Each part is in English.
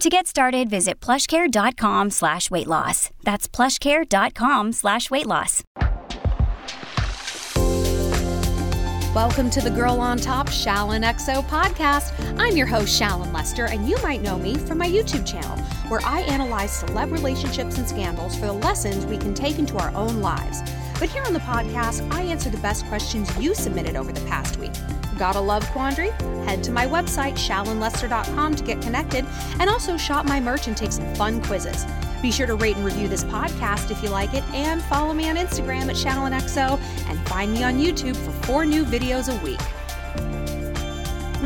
To get started, visit plushcare.com slash weight loss. That's plushcare.com slash weight loss. Welcome to the Girl on Top Shallon XO podcast. I'm your host, Shallon Lester, and you might know me from my YouTube channel, where I analyze celeb relationships and scandals for the lessons we can take into our own lives. But here on the podcast, I answer the best questions you submitted over the past week. Got a love quandary? Head to my website, shallonlester.com, to get connected, and also shop my merch and take some fun quizzes. Be sure to rate and review this podcast if you like it, and follow me on Instagram at ShallonXO, and find me on YouTube for four new videos a week.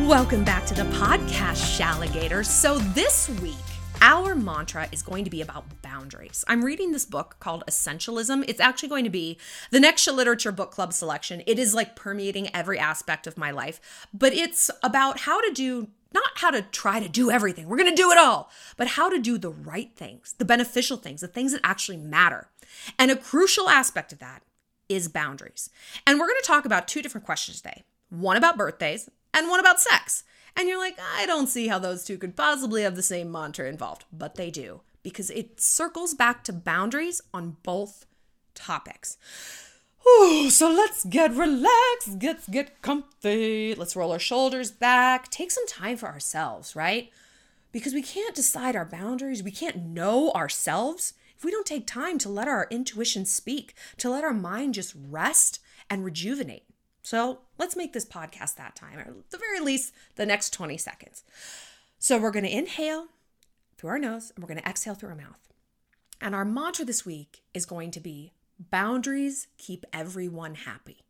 Welcome back to the podcast, Shalligators. So this week, our mantra is going to be about boundaries. I'm reading this book called Essentialism. It's actually going to be the next literature book club selection. It is like permeating every aspect of my life, but it's about how to do not how to try to do everything. We're going to do it all, but how to do the right things, the beneficial things, the things that actually matter. And a crucial aspect of that is boundaries. And we're going to talk about two different questions today. One about birthdays and one about sex. And you're like, I don't see how those two could possibly have the same mantra involved, but they do because it circles back to boundaries on both topics. Ooh, so let's get relaxed, let's get comfy, let's roll our shoulders back, take some time for ourselves, right? Because we can't decide our boundaries, we can't know ourselves if we don't take time to let our intuition speak, to let our mind just rest and rejuvenate. So let's make this podcast that time, or at the very least, the next 20 seconds. So we're going to inhale through our nose and we're going to exhale through our mouth. And our mantra this week is going to be Boundaries keep everyone happy.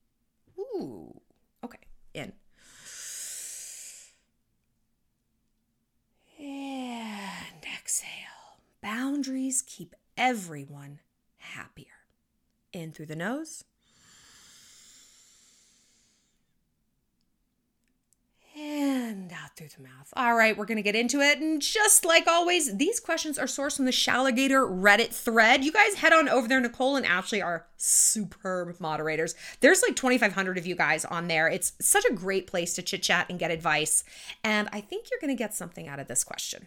Ooh, okay, in. And exhale. Boundaries keep everyone happier. In through the nose. And out through the mouth. All right, we're going to get into it. And just like always, these questions are sourced from the Shalligator Reddit thread. You guys head on over there. Nicole and Ashley are superb moderators. There's like 2,500 of you guys on there. It's such a great place to chit chat and get advice. And I think you're going to get something out of this question.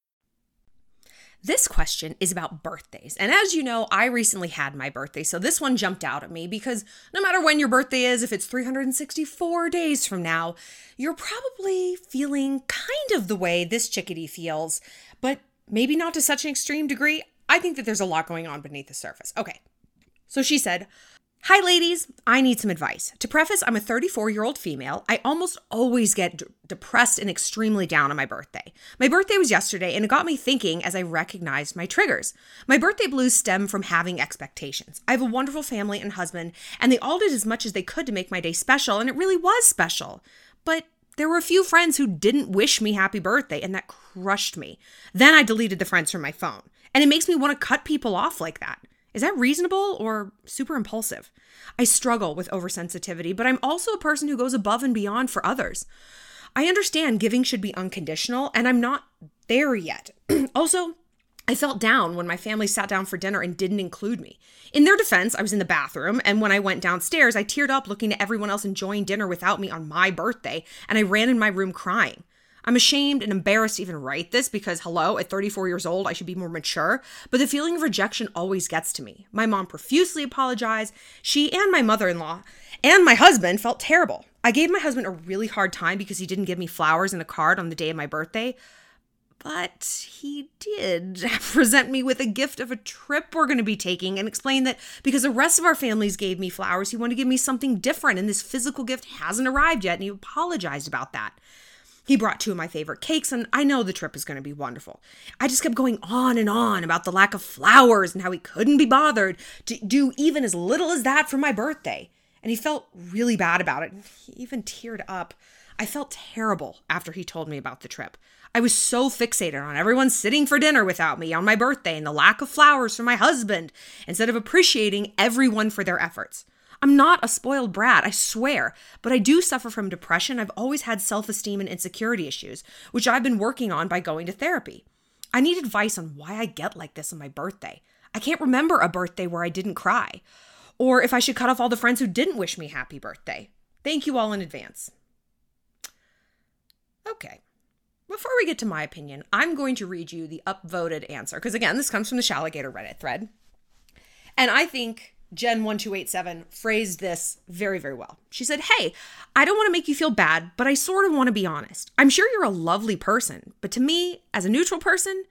This question is about birthdays. And as you know, I recently had my birthday. So this one jumped out at me because no matter when your birthday is, if it's 364 days from now, you're probably feeling kind of the way this chickadee feels, but maybe not to such an extreme degree. I think that there's a lot going on beneath the surface. Okay. So she said, Hi, ladies. I need some advice. To preface, I'm a 34 year old female. I almost always get d- depressed and extremely down on my birthday. My birthday was yesterday, and it got me thinking as I recognized my triggers. My birthday blues stem from having expectations. I have a wonderful family and husband, and they all did as much as they could to make my day special, and it really was special. But there were a few friends who didn't wish me happy birthday, and that crushed me. Then I deleted the friends from my phone, and it makes me want to cut people off like that. Is that reasonable or super impulsive? I struggle with oversensitivity, but I'm also a person who goes above and beyond for others. I understand giving should be unconditional, and I'm not there yet. also, I felt down when my family sat down for dinner and didn't include me. In their defense, I was in the bathroom, and when I went downstairs, I teared up looking at everyone else enjoying dinner without me on my birthday, and I ran in my room crying. I'm ashamed and embarrassed to even write this because, hello, at 34 years old, I should be more mature, but the feeling of rejection always gets to me. My mom profusely apologized. She and my mother in law and my husband felt terrible. I gave my husband a really hard time because he didn't give me flowers and a card on the day of my birthday, but he did present me with a gift of a trip we're going to be taking and explain that because the rest of our families gave me flowers, he wanted to give me something different, and this physical gift hasn't arrived yet, and he apologized about that. He brought two of my favorite cakes, and I know the trip is going to be wonderful. I just kept going on and on about the lack of flowers and how he couldn't be bothered to do even as little as that for my birthday. And he felt really bad about it. He even teared up. I felt terrible after he told me about the trip. I was so fixated on everyone sitting for dinner without me on my birthday and the lack of flowers for my husband instead of appreciating everyone for their efforts. I'm not a spoiled brat, I swear, but I do suffer from depression. I've always had self esteem and insecurity issues, which I've been working on by going to therapy. I need advice on why I get like this on my birthday. I can't remember a birthday where I didn't cry, or if I should cut off all the friends who didn't wish me happy birthday. Thank you all in advance. Okay. Before we get to my opinion, I'm going to read you the upvoted answer, because again, this comes from the Shalligator Reddit thread. And I think Jen1287 phrased this very, very well. She said, Hey, I don't want to make you feel bad, but I sort of want to be honest. I'm sure you're a lovely person, but to me, as a neutral person,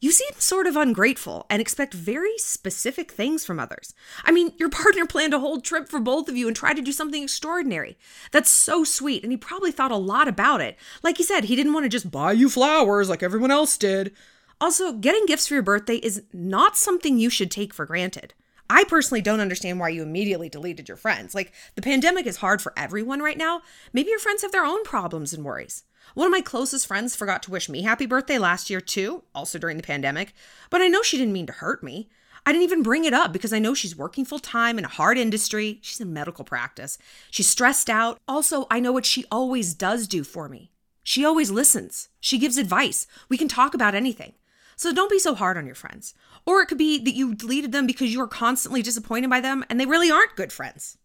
you seem sort of ungrateful and expect very specific things from others. I mean, your partner planned a whole trip for both of you and tried to do something extraordinary. That's so sweet, and he probably thought a lot about it. Like he said, he didn't want to just buy you flowers like everyone else did. Also, getting gifts for your birthday is not something you should take for granted. I personally don't understand why you immediately deleted your friends. Like, the pandemic is hard for everyone right now. Maybe your friends have their own problems and worries. One of my closest friends forgot to wish me happy birthday last year, too, also during the pandemic, but I know she didn't mean to hurt me. I didn't even bring it up because I know she's working full time in a hard industry. She's in medical practice. She's stressed out. Also, I know what she always does do for me. She always listens. She gives advice. We can talk about anything. So don't be so hard on your friends. Or it could be that you deleted them because you are constantly disappointed by them and they really aren't good friends.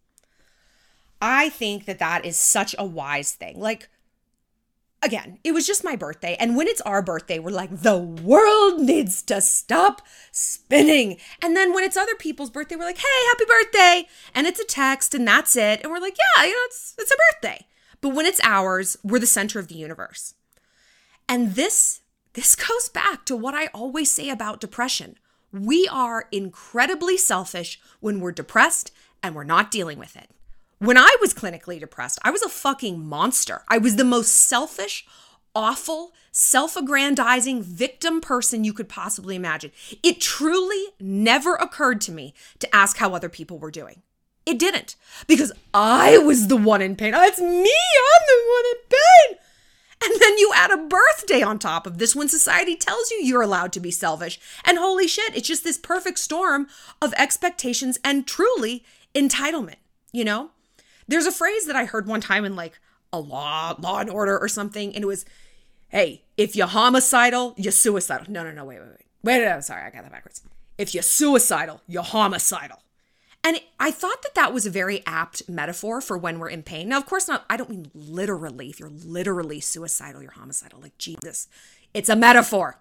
I think that that is such a wise thing. Like, again, it was just my birthday. And when it's our birthday, we're like, the world needs to stop spinning. And then when it's other people's birthday, we're like, hey, happy birthday. And it's a text and that's it. And we're like, yeah, you know, it's, it's a birthday. But when it's ours, we're the center of the universe. And this this goes back to what I always say about depression. We are incredibly selfish when we're depressed and we're not dealing with it. When I was clinically depressed, I was a fucking monster. I was the most selfish, awful, self aggrandizing victim person you could possibly imagine. It truly never occurred to me to ask how other people were doing. It didn't because I was the one in pain. Oh, it's me. I'm the one in pain. And then you add a birthday on top of this when society tells you you're allowed to be selfish. And holy shit, it's just this perfect storm of expectations and truly entitlement, you know? There's a phrase that I heard one time in like a law, law and order or something, and it was, hey, if you're homicidal, you're suicidal. No, no, no, wait, wait, wait. Wait, no, sorry, I got that backwards. If you're suicidal, you're homicidal. And I thought that that was a very apt metaphor for when we're in pain. Now, of course, not, I don't mean literally. If you're literally suicidal, you're homicidal. Like, Jesus, it's a metaphor.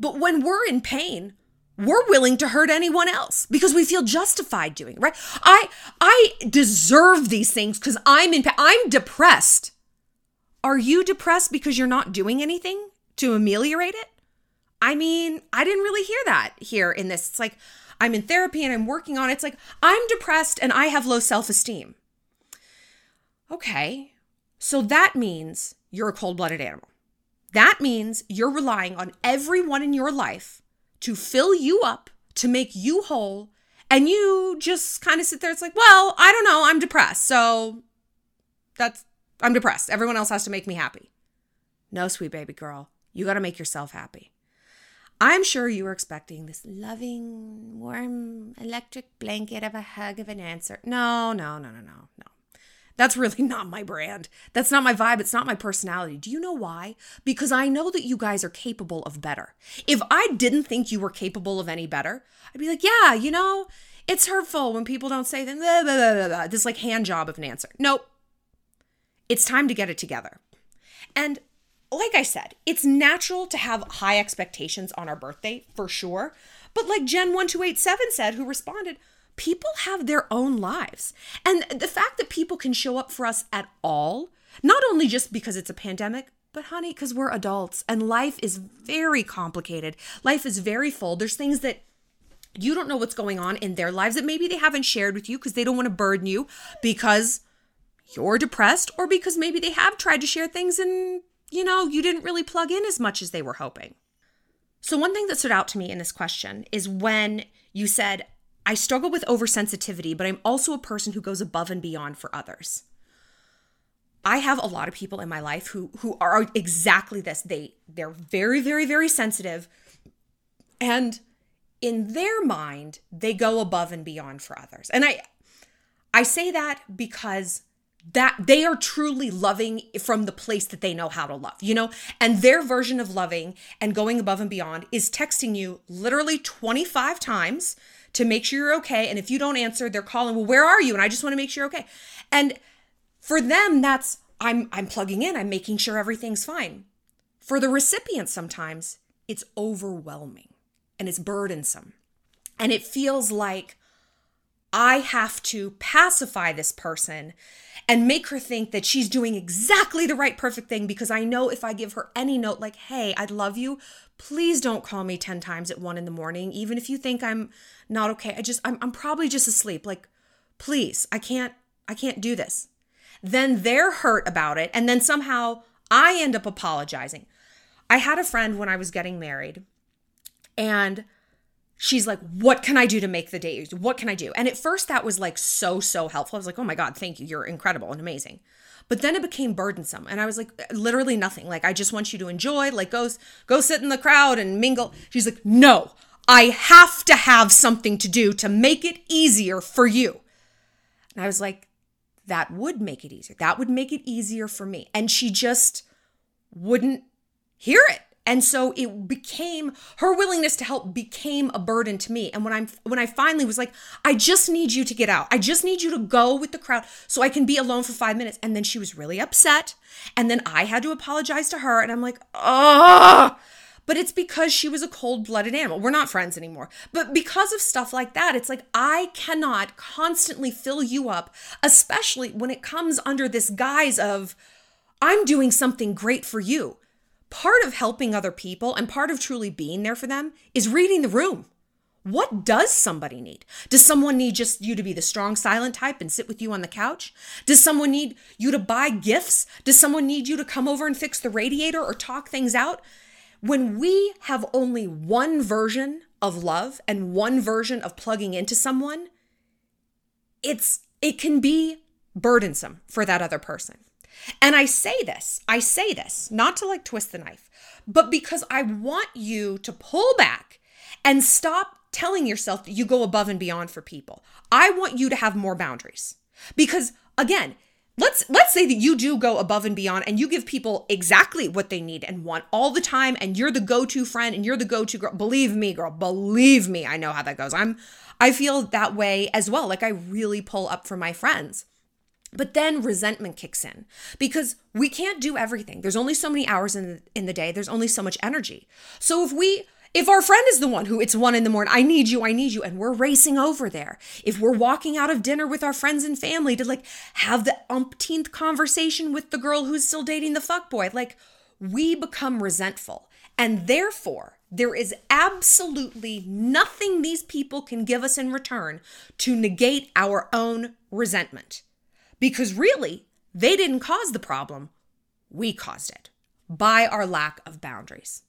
But when we're in pain, we're willing to hurt anyone else because we feel justified doing it, right? I I deserve these things because I'm in. I'm depressed. Are you depressed because you're not doing anything to ameliorate it? I mean, I didn't really hear that here in this. It's like, I'm in therapy and I'm working on it. It's like, I'm depressed and I have low self esteem. Okay, so that means you're a cold blooded animal. That means you're relying on everyone in your life to fill you up, to make you whole, and you just kind of sit there. It's like, well, I don't know. I'm depressed. So that's, I'm depressed. Everyone else has to make me happy. No, sweet baby girl. You got to make yourself happy. I'm sure you were expecting this loving, warm, electric blanket of a hug of an answer. No, no, no, no, no, no. That's really not my brand. That's not my vibe. It's not my personality. Do you know why? Because I know that you guys are capable of better. If I didn't think you were capable of any better, I'd be like, yeah, you know, it's hurtful when people don't say blah, blah, blah, blah, this like hand job of an answer. Nope. It's time to get it together. And like I said, it's natural to have high expectations on our birthday for sure. But like Jen1287 said, who responded, people have their own lives. And the fact that people can show up for us at all, not only just because it's a pandemic, but honey, because we're adults and life is very complicated. Life is very full. There's things that you don't know what's going on in their lives that maybe they haven't shared with you because they don't want to burden you because you're depressed or because maybe they have tried to share things and, you know, you didn't really plug in as much as they were hoping. So, one thing that stood out to me in this question is when you said, I struggle with oversensitivity, but I'm also a person who goes above and beyond for others. I have a lot of people in my life who who are exactly this. They they're very very very sensitive and in their mind they go above and beyond for others. And I I say that because that they are truly loving from the place that they know how to love, you know? And their version of loving and going above and beyond is texting you literally 25 times to make sure you're okay. And if you don't answer, they're calling, well, where are you? And I just want to make sure you're okay. And for them, that's I'm I'm plugging in, I'm making sure everything's fine. For the recipient, sometimes it's overwhelming and it's burdensome. And it feels like I have to pacify this person and make her think that she's doing exactly the right perfect thing because I know if I give her any note like, hey, I love you, please don't call me 10 times at one in the morning, even if you think I'm not okay. I just, I'm, I'm probably just asleep. Like, please, I can't, I can't do this. Then they're hurt about it. And then somehow I end up apologizing. I had a friend when I was getting married and she's like, What can I do to make the day? What can I do? And at first, that was like so, so helpful. I was like, Oh my God, thank you. You're incredible and amazing. But then it became burdensome. And I was like, uh, literally nothing. Like, I just want you to enjoy, like, go, go sit in the crowd and mingle. She's like, No, I have to have something to do to make it easier for you. And I was like, That would make it easier. That would make it easier for me. And she just wouldn't hear it and so it became her willingness to help became a burden to me. And when i'm when i finally was like i just need you to get out. I just need you to go with the crowd so i can be alone for five minutes. And then she was really upset. And then i had to apologize to her. And i'm like oh but it's because she was a cold-blooded animal. We're not friends anymore. But because of stuff like that it's like i cannot constantly fill you up especially when it comes under this guise of i'm doing something great for you part of helping other people and part of truly being there for them is reading the room. What does somebody need? Does someone need just you to be the strong silent type and sit with you on the couch? Does someone need you to buy gifts? Does someone need you to come over and fix the radiator or talk things out? When we have only one version of love and one version of plugging into someone, it's it can be burdensome for that other person. And I say this, I say this, not to like twist the knife, but because I want you to pull back and stop telling yourself that you go above and beyond for people. I want you to have more boundaries. Because again, let's let's say that you do go above and beyond and you give people exactly what they need and want all the time and you're the go-to friend and you're the go-to girl. Believe me, girl, believe me, I know how that goes. I'm I feel that way as well. Like I really pull up for my friends. But then resentment kicks in because we can't do everything. There's only so many hours in the, in the day. There's only so much energy. So if we if our friend is the one who it's one in the morning, I need you, I need you, and we're racing over there. If we're walking out of dinner with our friends and family to like have the umpteenth conversation with the girl who's still dating the fuckboy, like we become resentful. And therefore, there is absolutely nothing these people can give us in return to negate our own resentment. Because really, they didn't cause the problem, we caused it by our lack of boundaries.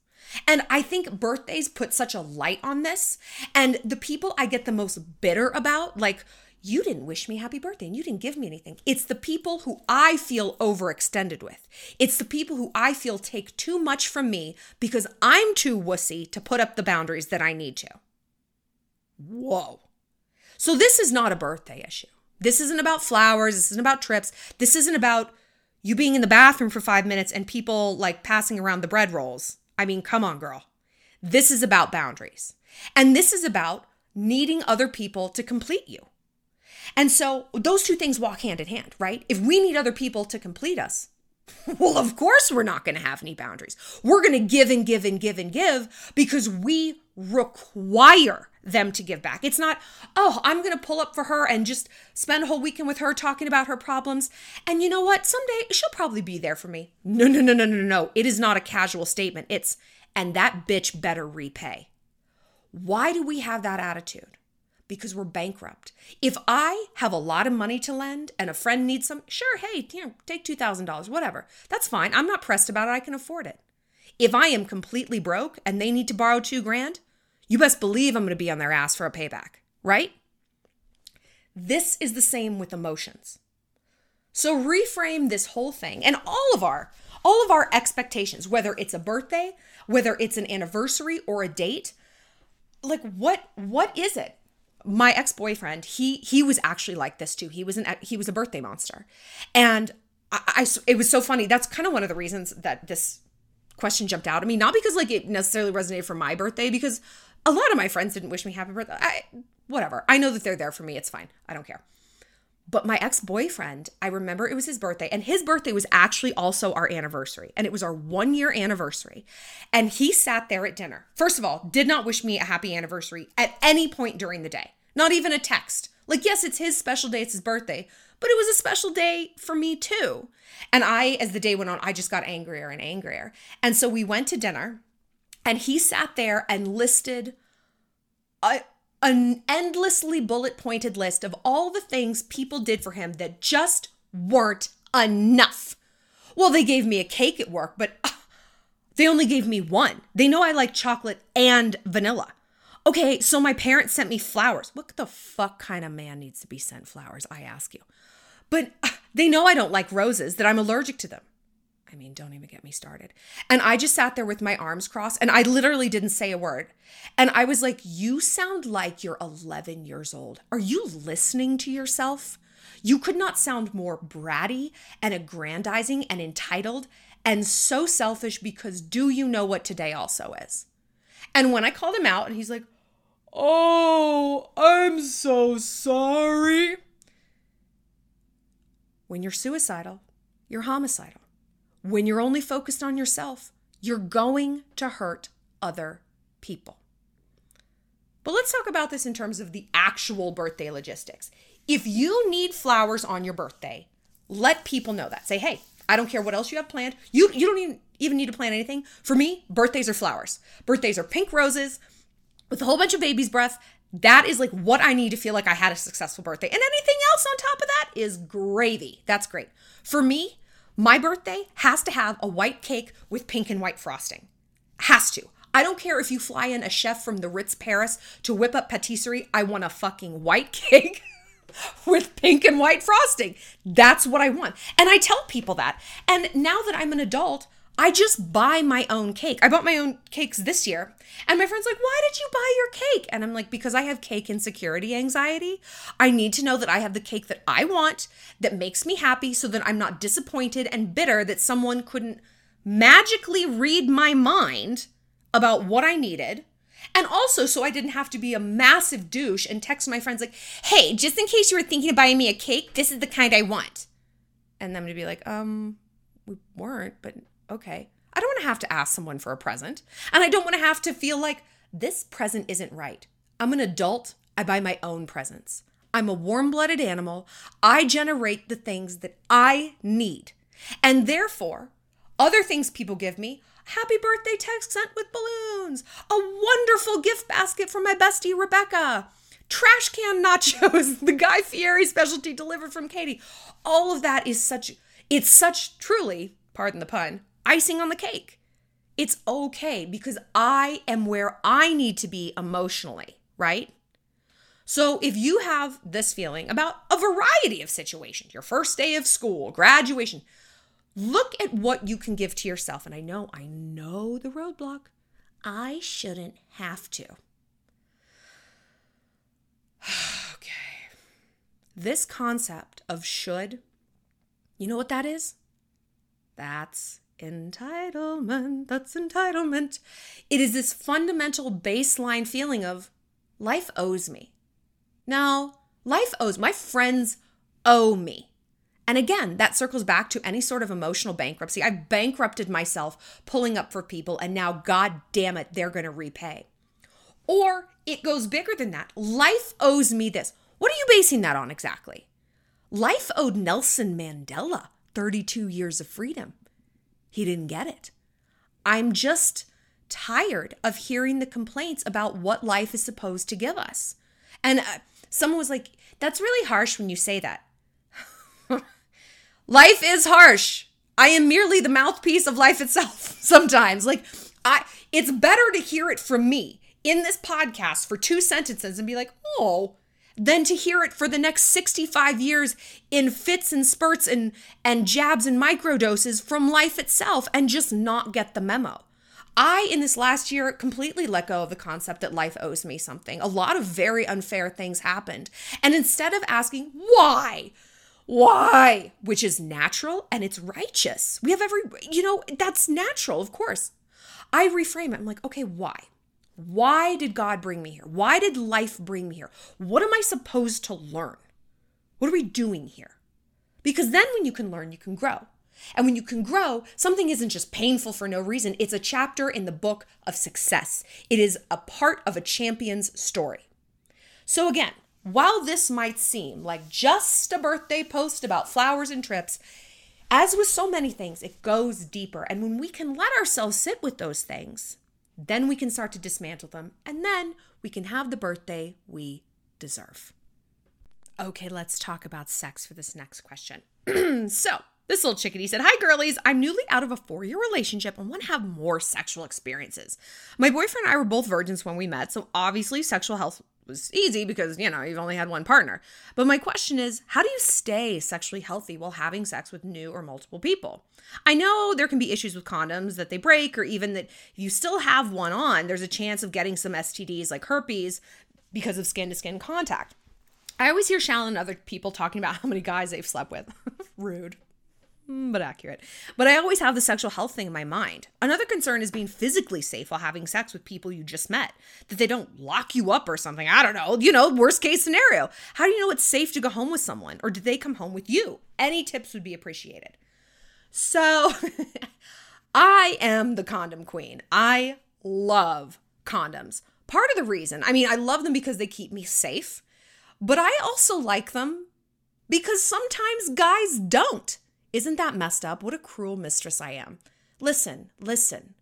And I think birthdays put such a light on this. And the people I get the most bitter about, like, you didn't wish me happy birthday and you didn't give me anything. It's the people who I feel overextended with. It's the people who I feel take too much from me because I'm too wussy to put up the boundaries that I need to. Whoa. So this is not a birthday issue. This isn't about flowers. This isn't about trips. This isn't about you being in the bathroom for five minutes and people like passing around the bread rolls. I mean, come on, girl. This is about boundaries. And this is about needing other people to complete you. And so those two things walk hand in hand, right? If we need other people to complete us, well, of course, we're not going to have any boundaries. We're going to give and give and give and give because we require them to give back. It's not, oh, I'm going to pull up for her and just spend a whole weekend with her talking about her problems. And you know what? Someday she'll probably be there for me. No, no, no, no, no, no. It is not a casual statement. It's, and that bitch better repay. Why do we have that attitude? Because we're bankrupt. If I have a lot of money to lend and a friend needs some, sure, hey, here, take $2,000, whatever. That's fine. I'm not pressed about it. I can afford it. If I am completely broke and they need to borrow two grand, you best believe I'm going to be on their ass for a payback, right? This is the same with emotions. So reframe this whole thing and all of our all of our expectations, whether it's a birthday, whether it's an anniversary or a date, like what what is it? My ex-boyfriend, he he was actually like this too. He was an he was a birthday monster. And I, I it was so funny. That's kind of one of the reasons that this question jumped out at me. Not because like it necessarily resonated for my birthday, because a lot of my friends didn't wish me happy birthday. I, whatever. I know that they're there for me. It's fine. I don't care. But my ex boyfriend, I remember it was his birthday, and his birthday was actually also our anniversary. And it was our one year anniversary. And he sat there at dinner. First of all, did not wish me a happy anniversary at any point during the day, not even a text. Like, yes, it's his special day, it's his birthday, but it was a special day for me too. And I, as the day went on, I just got angrier and angrier. And so we went to dinner, and he sat there and listed a, an endlessly bullet pointed list of all the things people did for him that just weren't enough. Well, they gave me a cake at work, but uh, they only gave me one. They know I like chocolate and vanilla. Okay, so my parents sent me flowers. What the fuck kind of man needs to be sent flowers? I ask you. But uh, they know I don't like roses, that I'm allergic to them. I mean, don't even get me started. And I just sat there with my arms crossed and I literally didn't say a word. And I was like, You sound like you're 11 years old. Are you listening to yourself? You could not sound more bratty and aggrandizing and entitled and so selfish because do you know what today also is? And when I called him out and he's like, Oh, I'm so sorry. When you're suicidal, you're homicidal. When you're only focused on yourself, you're going to hurt other people. But let's talk about this in terms of the actual birthday logistics. If you need flowers on your birthday, let people know that. Say, hey, I don't care what else you have planned. You you don't even even need to plan anything. For me, birthdays are flowers. Birthdays are pink roses with a whole bunch of baby's breath. That is like what I need to feel like I had a successful birthday. And anything else on top of that is gravy. That's great. For me, my birthday has to have a white cake with pink and white frosting. Has to. I don't care if you fly in a chef from the Ritz Paris to whip up patisserie. I want a fucking white cake with pink and white frosting. That's what I want. And I tell people that. And now that I'm an adult, I just buy my own cake. I bought my own cakes this year. And my friend's like, why did you buy your cake? And I'm like, because I have cake insecurity anxiety. I need to know that I have the cake that I want, that makes me happy, so that I'm not disappointed and bitter that someone couldn't magically read my mind about what I needed. And also, so I didn't have to be a massive douche and text my friends, like, hey, just in case you were thinking of buying me a cake, this is the kind I want. And them to be like, um, we weren't, but okay. I don't want to have to ask someone for a present. And I don't want to have to feel like this present isn't right. I'm an adult. I buy my own presents. I'm a warm blooded animal. I generate the things that I need. And therefore, other things people give me happy birthday text sent with balloons, a wonderful gift basket from my bestie Rebecca, trash can nachos, the Guy Fieri specialty delivered from Katie. All of that is such, it's such truly, pardon the pun, icing on the cake. It's okay because I am where I need to be emotionally, right? So if you have this feeling about a variety of situations, your first day of school, graduation, look at what you can give to yourself. And I know, I know the roadblock. I shouldn't have to. okay. this concept of should, you know what that is? That's entitlement. That's entitlement. It is this fundamental baseline feeling of life owes me. Now, life owes, my friends owe me. And again, that circles back to any sort of emotional bankruptcy. I've bankrupted myself pulling up for people, and now, God damn it, they're going to repay. Or it goes bigger than that. Life owes me this. What are you basing that on exactly? Life owed Nelson Mandela 32 years of freedom. He didn't get it. I'm just tired of hearing the complaints about what life is supposed to give us. And uh, someone was like, that's really harsh when you say that. life is harsh. I am merely the mouthpiece of life itself sometimes. Like I it's better to hear it from me in this podcast for two sentences and be like, "Oh, than to hear it for the next 65 years in fits and spurts and and jabs and microdoses from life itself and just not get the memo. I, in this last year, completely let go of the concept that life owes me something. A lot of very unfair things happened. And instead of asking, why? Why? Which is natural and it's righteous. We have every, you know, that's natural, of course. I reframe it. I'm like, okay, why? Why did God bring me here? Why did life bring me here? What am I supposed to learn? What are we doing here? Because then when you can learn, you can grow. And when you can grow, something isn't just painful for no reason. It's a chapter in the book of success. It is a part of a champion's story. So, again, while this might seem like just a birthday post about flowers and trips, as with so many things, it goes deeper. And when we can let ourselves sit with those things, then we can start to dismantle them, and then we can have the birthday we deserve. Okay, let's talk about sex for this next question. so, this little chickadee said, Hi, girlies. I'm newly out of a four year relationship and want to have more sexual experiences. My boyfriend and I were both virgins when we met, so obviously sexual health was easy because, you know, you've only had one partner. But my question is how do you stay sexually healthy while having sex with new or multiple people? I know there can be issues with condoms that they break, or even that if you still have one on, there's a chance of getting some STDs like herpes because of skin to skin contact. I always hear Shallon and other people talking about how many guys they've slept with. Rude. Mm, but accurate. But I always have the sexual health thing in my mind. Another concern is being physically safe while having sex with people you just met, that they don't lock you up or something. I don't know. You know, worst case scenario. How do you know it's safe to go home with someone? Or did they come home with you? Any tips would be appreciated. So, I am the condom queen. I love condoms. Part of the reason, I mean, I love them because they keep me safe, but I also like them because sometimes guys don't. Isn't that messed up? What a cruel mistress I am. Listen, listen.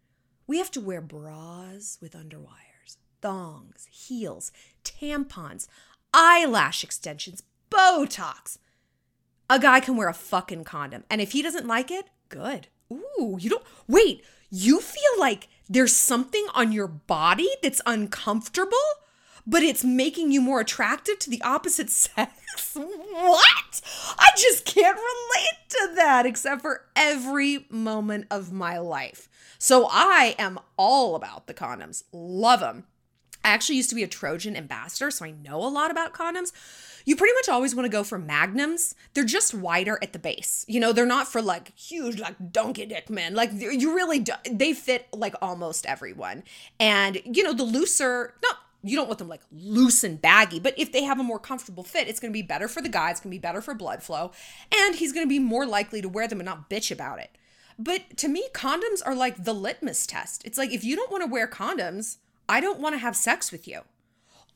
We have to wear bras with underwires, thongs, heels, tampons, eyelash extensions, Botox. A guy can wear a fucking condom. And if he doesn't like it, good. Ooh, you don't. Wait, you feel like there's something on your body that's uncomfortable? But it's making you more attractive to the opposite sex. what? I just can't relate to that except for every moment of my life. So I am all about the condoms. Love them. I actually used to be a Trojan ambassador, so I know a lot about condoms. You pretty much always want to go for magnums. They're just wider at the base. You know, they're not for like huge, like donkey dick men. Like you really do, they fit like almost everyone. And you know, the looser, not you don't want them like loose and baggy, but if they have a more comfortable fit, it's going to be better for the guy. It's going to be better for blood flow, and he's going to be more likely to wear them and not bitch about it. But to me, condoms are like the litmus test. It's like if you don't want to wear condoms, I don't want to have sex with you.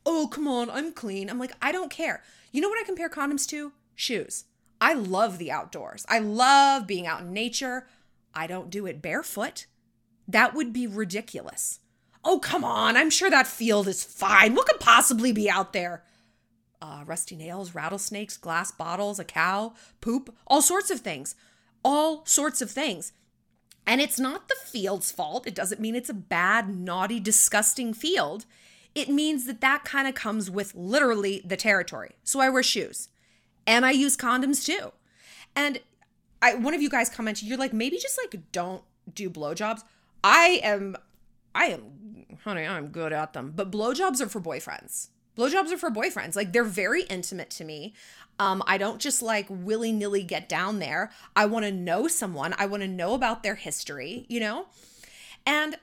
Oh, come on, I'm clean. I'm like, I don't care. You know what I compare condoms to? Shoes. I love the outdoors. I love being out in nature. I don't do it barefoot. That would be ridiculous. Oh, come on. I'm sure that field is fine. What could possibly be out there? Uh, rusty nails, rattlesnakes, glass bottles, a cow, poop, all sorts of things. All sorts of things. And it's not the field's fault. It doesn't mean it's a bad, naughty, disgusting field. It means that that kind of comes with literally the territory. So I wear shoes and I use condoms too. And I, one of you guys commented, you're like, maybe just like don't do blowjobs. I am I am, honey, I'm good at them. But blowjobs are for boyfriends. Blowjobs are for boyfriends. Like they're very intimate to me. Um, I don't just like willy nilly get down there. I want to know someone. I want to know about their history, you know? And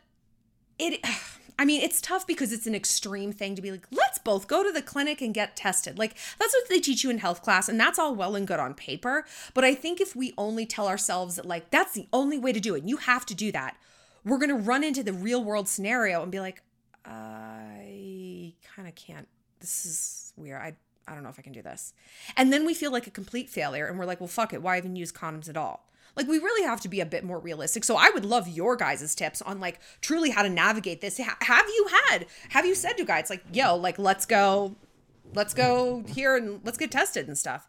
it, I mean, it's tough because it's an extreme thing to be like, let's both go to the clinic and get tested. Like, that's what they teach you in health class, and that's all well and good on paper. But I think if we only tell ourselves that, like, that's the only way to do it, you have to do that, we're going to run into the real world scenario and be like, I kind of can't. This is weird. I, I don't know if I can do this. And then we feel like a complete failure, and we're like, well, fuck it. Why even use condoms at all? Like we really have to be a bit more realistic. So I would love your guys' tips on like truly how to navigate this. have you had, have you said to guys like, yo, like let's go, let's go here and let's get tested and stuff.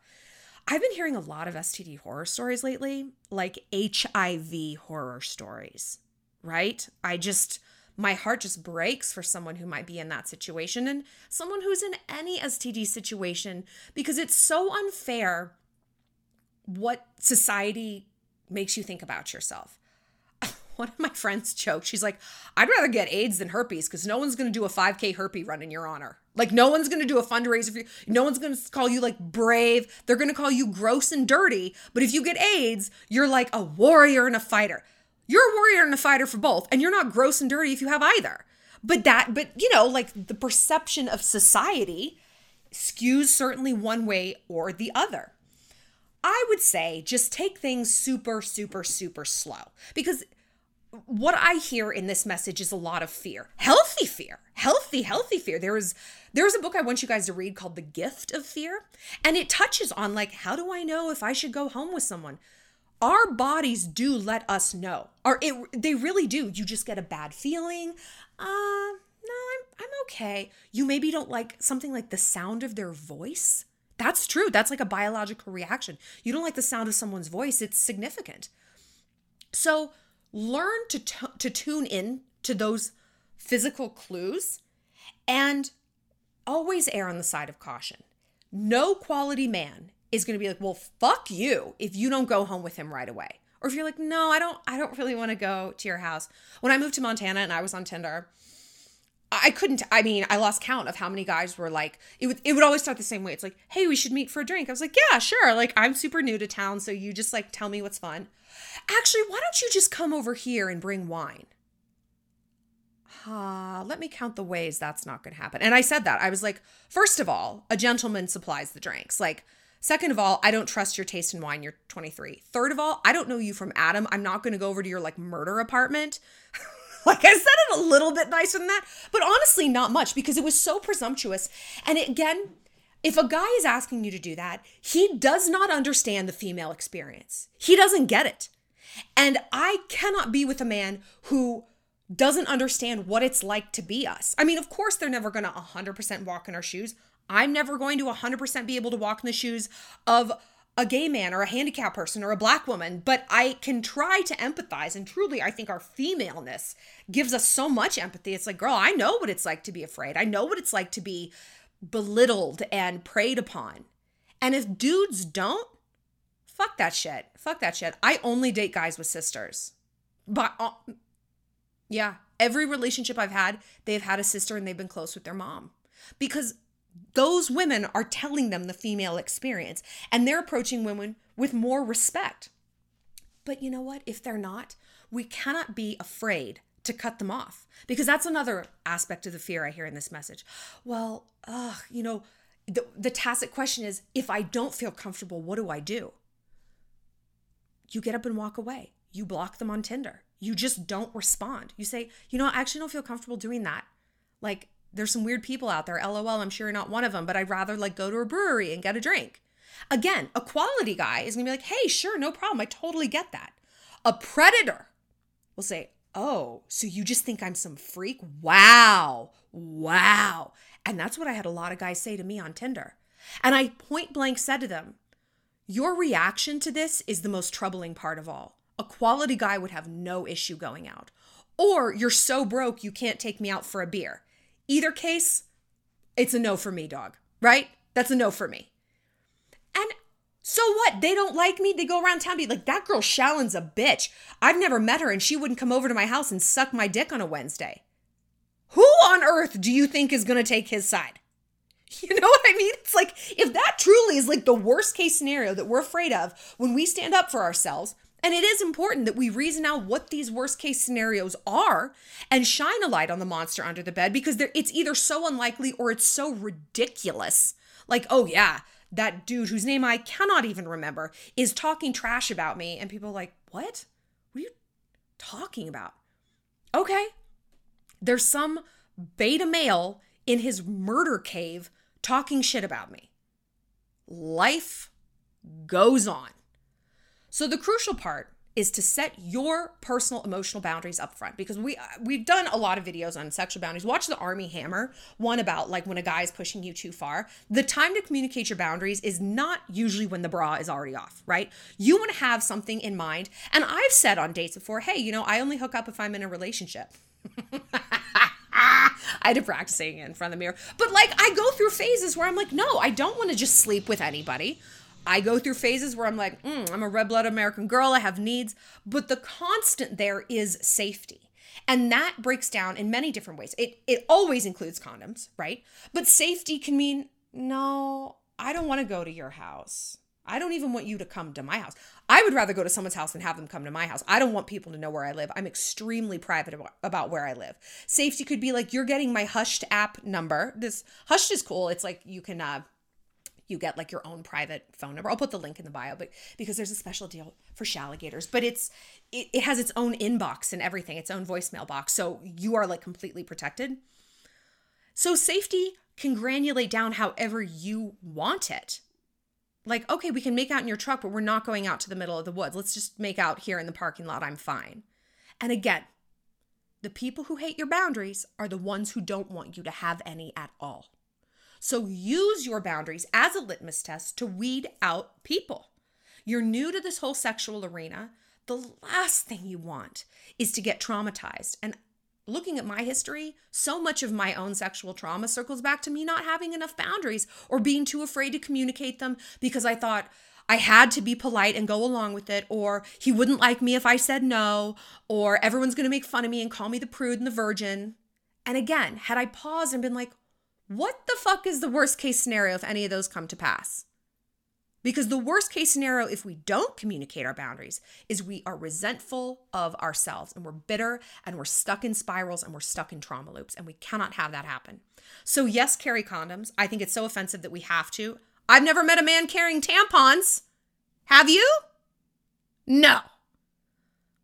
I've been hearing a lot of STD horror stories lately, like HIV horror stories, right? I just, my heart just breaks for someone who might be in that situation and someone who's in any STD situation because it's so unfair what society makes you think about yourself. One of my friends joked, she's like, I'd rather get AIDS than herpes because no one's going to do a 5K herpes run in your honor. Like, no one's going to do a fundraiser for you. No one's going to call you like brave. They're going to call you gross and dirty. But if you get AIDS, you're like a warrior and a fighter. You're a warrior and a fighter for both. And you're not gross and dirty if you have either. But that, but you know, like the perception of society skews certainly one way or the other. I would say just take things super, super, super slow because what I hear in this message is a lot of fear. Healthy fear. Healthy, healthy fear. There is there's a book I want you guys to read called The Gift of Fear, and it touches on like how do I know if I should go home with someone? Our bodies do let us know. Or it they really do. You just get a bad feeling. Uh no, I'm I'm okay. You maybe don't like something like the sound of their voice. That's true. That's like a biological reaction. You don't like the sound of someone's voice, it's significant. So learn to, t- to tune in to those physical clues and always err on the side of caution. No quality man is going to be like, "Well, fuck you if you don't go home with him right away." Or if you're like, "No, I don't I don't really want to go to your house." When I moved to Montana and I was on Tinder, I couldn't. I mean, I lost count of how many guys were like. It would. It would always start the same way. It's like, hey, we should meet for a drink. I was like, yeah, sure. Like, I'm super new to town, so you just like tell me what's fun. Actually, why don't you just come over here and bring wine? Uh, let me count the ways that's not going to happen. And I said that. I was like, first of all, a gentleman supplies the drinks. Like, second of all, I don't trust your taste in wine. You're 23. Third of all, I don't know you from Adam. I'm not going to go over to your like murder apartment. Like I said it a little bit nicer than that, but honestly, not much because it was so presumptuous. And it, again, if a guy is asking you to do that, he does not understand the female experience. He doesn't get it. And I cannot be with a man who doesn't understand what it's like to be us. I mean, of course, they're never going to 100% walk in our shoes. I'm never going to 100% be able to walk in the shoes of a gay man or a handicapped person or a black woman, but I can try to empathize. And truly, I think our femaleness gives us so much empathy. It's like, girl, I know what it's like to be afraid. I know what it's like to be belittled and preyed upon. And if dudes don't, fuck that shit. Fuck that shit. I only date guys with sisters. But uh, yeah, every relationship I've had, they've had a sister and they've been close with their mom. Because those women are telling them the female experience and they're approaching women with more respect. But you know what? If they're not, we cannot be afraid to cut them off because that's another aspect of the fear I hear in this message. Well, uh, you know, the, the tacit question is if I don't feel comfortable, what do I do? You get up and walk away. You block them on Tinder. You just don't respond. You say, you know, I actually don't feel comfortable doing that. Like, there's some weird people out there. LOL, I'm sure you're not one of them, but I'd rather like go to a brewery and get a drink. Again, a quality guy is gonna be like, hey, sure, no problem. I totally get that. A predator will say, oh, so you just think I'm some freak? Wow, wow. And that's what I had a lot of guys say to me on Tinder. And I point blank said to them, your reaction to this is the most troubling part of all. A quality guy would have no issue going out. Or you're so broke you can't take me out for a beer. Either case, it's a no for me, dog, right? That's a no for me. And so what? They don't like me. They go around town be like, that girl Shallon's a bitch. I've never met her and she wouldn't come over to my house and suck my dick on a Wednesday. Who on earth do you think is going to take his side? You know what I mean? It's like if that truly is like the worst case scenario that we're afraid of when we stand up for ourselves, and it is important that we reason out what these worst case scenarios are and shine a light on the monster under the bed because it's either so unlikely or it's so ridiculous. Like, oh yeah, that dude whose name I cannot even remember is talking trash about me. And people are like, what? What are you talking about? Okay. There's some beta male in his murder cave talking shit about me. Life goes on. So the crucial part is to set your personal emotional boundaries up front because we we've done a lot of videos on sexual boundaries. Watch the Armie Hammer one about like when a guy is pushing you too far. The time to communicate your boundaries is not usually when the bra is already off, right? You want to have something in mind. And I've said on dates before, "Hey, you know, I only hook up if I'm in a relationship." I had to practice saying it in front of the mirror. But like I go through phases where I'm like, no, I don't want to just sleep with anybody. I go through phases where I'm like, mm, I'm a red blooded American girl, I have needs. But the constant there is safety. And that breaks down in many different ways. It, it always includes condoms, right? But safety can mean, no, I don't want to go to your house. I don't even want you to come to my house. I would rather go to someone's house than have them come to my house. I don't want people to know where I live. I'm extremely private about, about where I live. Safety could be like you're getting my Hushed app number. This Hushed is cool. It's like you can uh, you get like your own private phone number. I'll put the link in the bio, but because there's a special deal for Shaligators, but it's it, it has its own inbox and everything, its own voicemail box. So you are like completely protected. So safety can granulate down however you want it. Like, okay, we can make out in your truck, but we're not going out to the middle of the woods. Let's just make out here in the parking lot. I'm fine. And again, the people who hate your boundaries are the ones who don't want you to have any at all. So use your boundaries as a litmus test to weed out people. You're new to this whole sexual arena. The last thing you want is to get traumatized. And looking at my history, so much of my own sexual trauma circles back to me not having enough boundaries or being too afraid to communicate them because I thought I had to be polite and go along with it, or he wouldn't like me if I said no, or everyone's gonna make fun of me and call me the prude and the virgin. And again, had I paused and been like, what the fuck is the worst case scenario if any of those come to pass? Because the worst case scenario, if we don't communicate our boundaries, is we are resentful of ourselves and we're bitter and we're stuck in spirals and we're stuck in trauma loops. And we cannot have that happen. So, yes, carry condoms. I think it's so offensive that we have to. I've never met a man carrying tampons. Have you? No.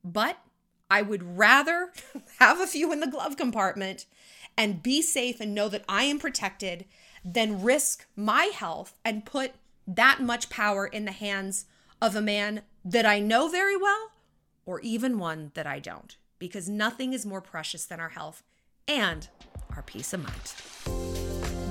But I would rather have a few in the glove compartment and be safe and know that I am protected than risk my health and put that much power in the hands of a man that I know very well or even one that I don't. Because nothing is more precious than our health and our peace of mind.